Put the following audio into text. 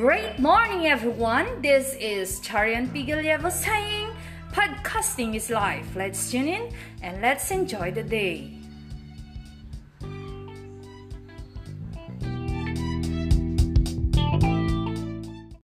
Great morning, everyone. This is Charian Pigaleva saying, Podcasting is life. Let's tune in and let's enjoy the day.